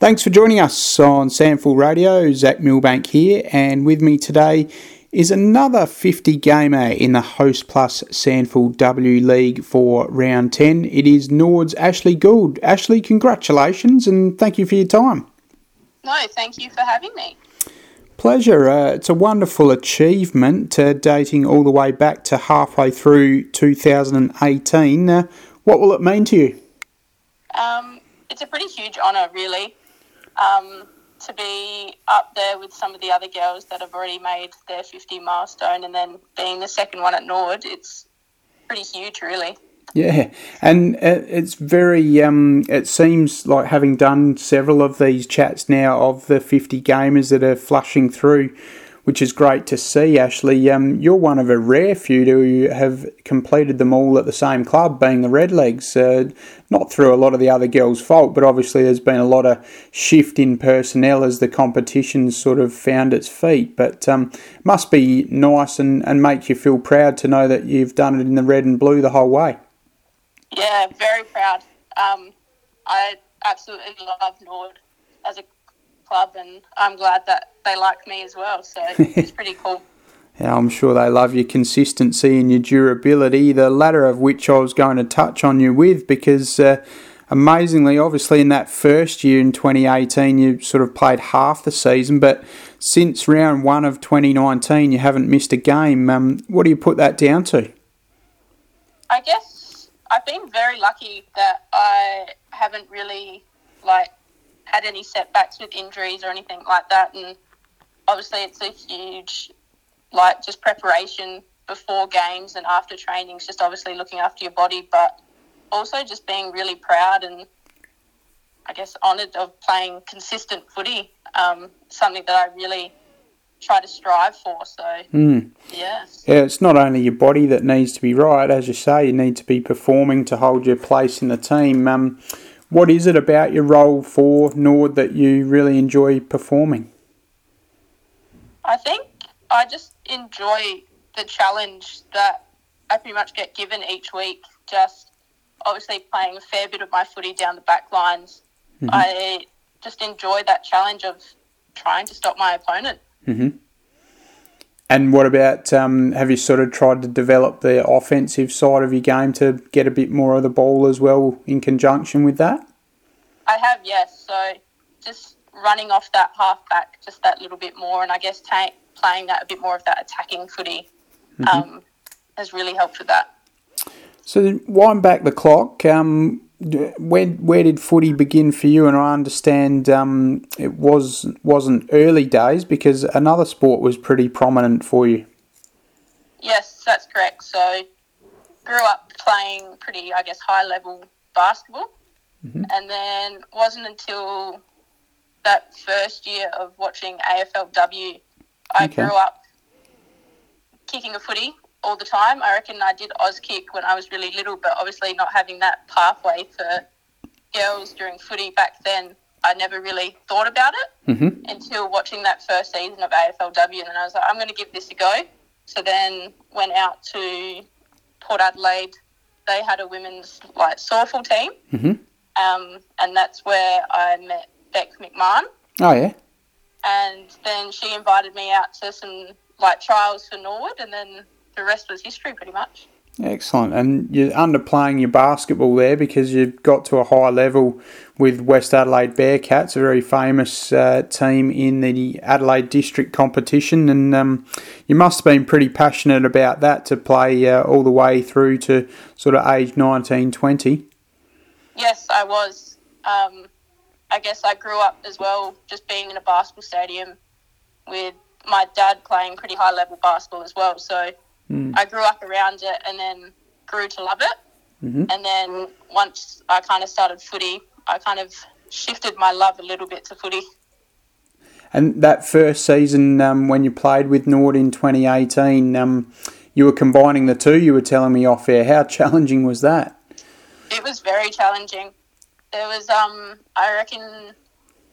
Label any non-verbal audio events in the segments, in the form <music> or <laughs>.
Thanks for joining us on SANFL Radio. Zach Milbank here, and with me today is another 50 gamer in the Host Plus SANFL W League for round 10. It is Nord's Ashley Gould. Ashley, congratulations and thank you for your time. No, thank you for having me. Pleasure. Uh, it's a wonderful achievement uh, dating all the way back to halfway through 2018. Uh, what will it mean to you? Um, it's a pretty huge honour, really, um, to be up there with some of the other girls that have already made their 50 milestone and then being the second one at Nord. It's pretty huge, really. Yeah, and it's very. Um, it seems like having done several of these chats now of the 50 gamers that are flushing through, which is great to see. Ashley, um, you're one of a rare few to have completed them all at the same club, being the Redlegs. Uh, not through a lot of the other girls' fault, but obviously there's been a lot of shift in personnel as the competition sort of found its feet. But um, must be nice and, and make you feel proud to know that you've done it in the red and blue the whole way. Yeah, very proud. Um, I absolutely love Nord as a club, and I'm glad that they like me as well. So <laughs> it's pretty cool. Yeah, I'm sure they love your consistency and your durability, the latter of which I was going to touch on you with because uh, amazingly, obviously, in that first year in 2018, you sort of played half the season, but since round one of 2019, you haven't missed a game. Um, what do you put that down to? I guess I've been very lucky that I haven't really like had any setbacks with injuries or anything like that, and obviously, it's a huge like just preparation before games and after trainings, just obviously looking after your body, but also just being really proud and I guess honoured of playing consistent footy. Um, something that I really try to strive for. So mm. yeah, yeah. It's not only your body that needs to be right, as you say, you need to be performing to hold your place in the team. Um, what is it about your role for Nord that you really enjoy performing? I think I just enjoy the challenge that I pretty much get given each week. Just obviously playing a fair bit of my footy down the back lines. Mm-hmm. I just enjoy that challenge of trying to stop my opponent. Mm-hmm. And what about um, have you sort of tried to develop the offensive side of your game to get a bit more of the ball as well in conjunction with that? I have, yes. So just running off that half back just that little bit more, and I guess ta- playing that a bit more of that attacking footy mm-hmm. um, has really helped with that. So wind back the clock. Um, where where did footy begin for you? And I understand um, it was wasn't early days because another sport was pretty prominent for you. Yes, that's correct. So grew up playing pretty, I guess, high level basketball, mm-hmm. and then wasn't until that first year of watching AFLW I okay. grew up kicking a footy all the time. I reckon I did Auskick when I was really little, but obviously not having that pathway for girls during footy back then, I never really thought about it mm-hmm. until watching that first season of AFLW, and then I was like, I'm going to give this a go. So then went out to Port Adelaide. They had a women's like softball team, mm-hmm. um, and that's where I met Beck McMahon. Oh yeah and then she invited me out to some like trials for Norwood, and then the rest was history, pretty much. Excellent, and you're underplaying your basketball there because you've got to a high level with West Adelaide Bearcats, a very famous uh, team in the Adelaide District competition, and um, you must have been pretty passionate about that to play uh, all the way through to sort of age 19, 20. Yes, I was. Um, I guess I grew up as well, just being in a basketball stadium with my dad playing pretty high level basketball as well. So mm. I grew up around it and then grew to love it. Mm-hmm. And then once I kind of started footy, I kind of shifted my love a little bit to footy. And that first season, um, when you played with Nord in 2018, um, you were combining the two. You were telling me off air. How <laughs> challenging was that? It was very challenging there was um I reckon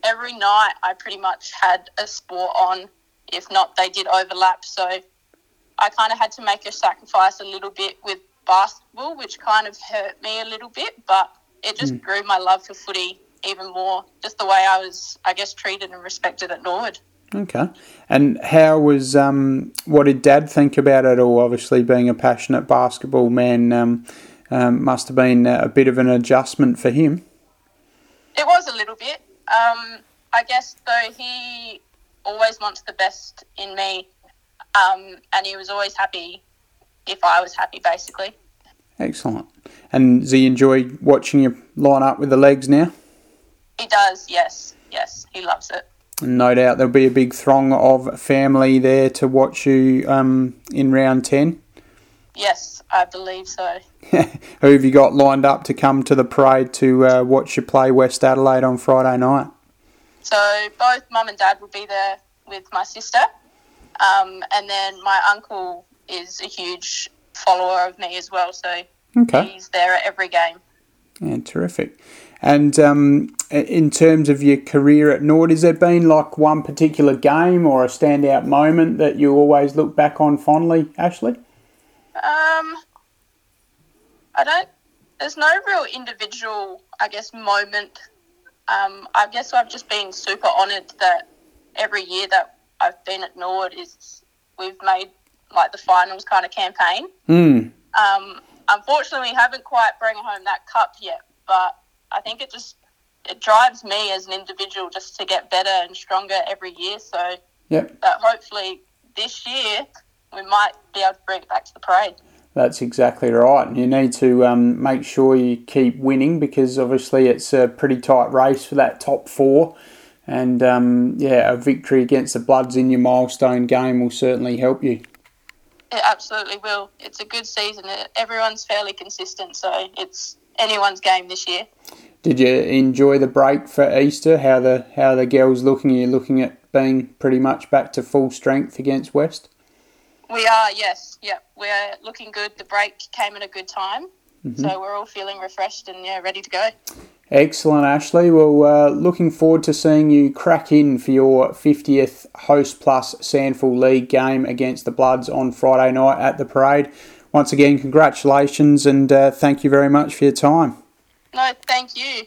every night I pretty much had a sport on. If not, they did overlap. So I kind of had to make a sacrifice a little bit with basketball, which kind of hurt me a little bit, but it just mm. grew my love for footy even more. Just the way I was, I guess, treated and respected at Norwood. Okay. And how was um, what did Dad think about it all? Obviously, being a passionate basketball man, um, um, must have been a bit of an adjustment for him. It was a little bit. Um, I guess though he always wants the best in me, um, and he was always happy if I was happy, basically. Excellent. And does he enjoy watching you line up with the legs now? He does. Yes. Yes. He loves it. And no doubt there'll be a big throng of family there to watch you um, in round 10. Yes, I believe so. <laughs> Who have you got lined up to come to the parade to uh, watch you play West Adelaide on Friday night? So both mum and dad will be there with my sister. Um, and then my uncle is a huge follower of me as well. So okay. he's there at every game. Yeah, terrific. And um, in terms of your career at Nord, has there been like one particular game or a standout moment that you always look back on fondly, Ashley? Um, I don't. There's no real individual, I guess, moment. Um, I guess I've just been super honoured that every year that I've been at Nord is we've made like the finals kind of campaign. Mm. Um, unfortunately, we haven't quite bring home that cup yet, but I think it just it drives me as an individual just to get better and stronger every year. So yep. that hopefully this year we might be able to bring it back to the parade. That's exactly right. You need to um, make sure you keep winning because obviously it's a pretty tight race for that top four. And um, yeah, a victory against the Bloods in your milestone game will certainly help you. It absolutely will. It's a good season. Everyone's fairly consistent, so it's anyone's game this year. Did you enjoy the break for Easter? How the how the girls looking? Are you looking at being pretty much back to full strength against West? We are, yes, yep. We're looking good. The break came at a good time, Mm-hmm. so we're all feeling refreshed and yeah, ready to go. Excellent, Ashley. Well, uh, looking forward to seeing you crack in for your 50th Host Plus SANFL League game against the Bloods on Friday night at the parade. Once again, congratulations and uh, thank you very much for your time. No, thank you.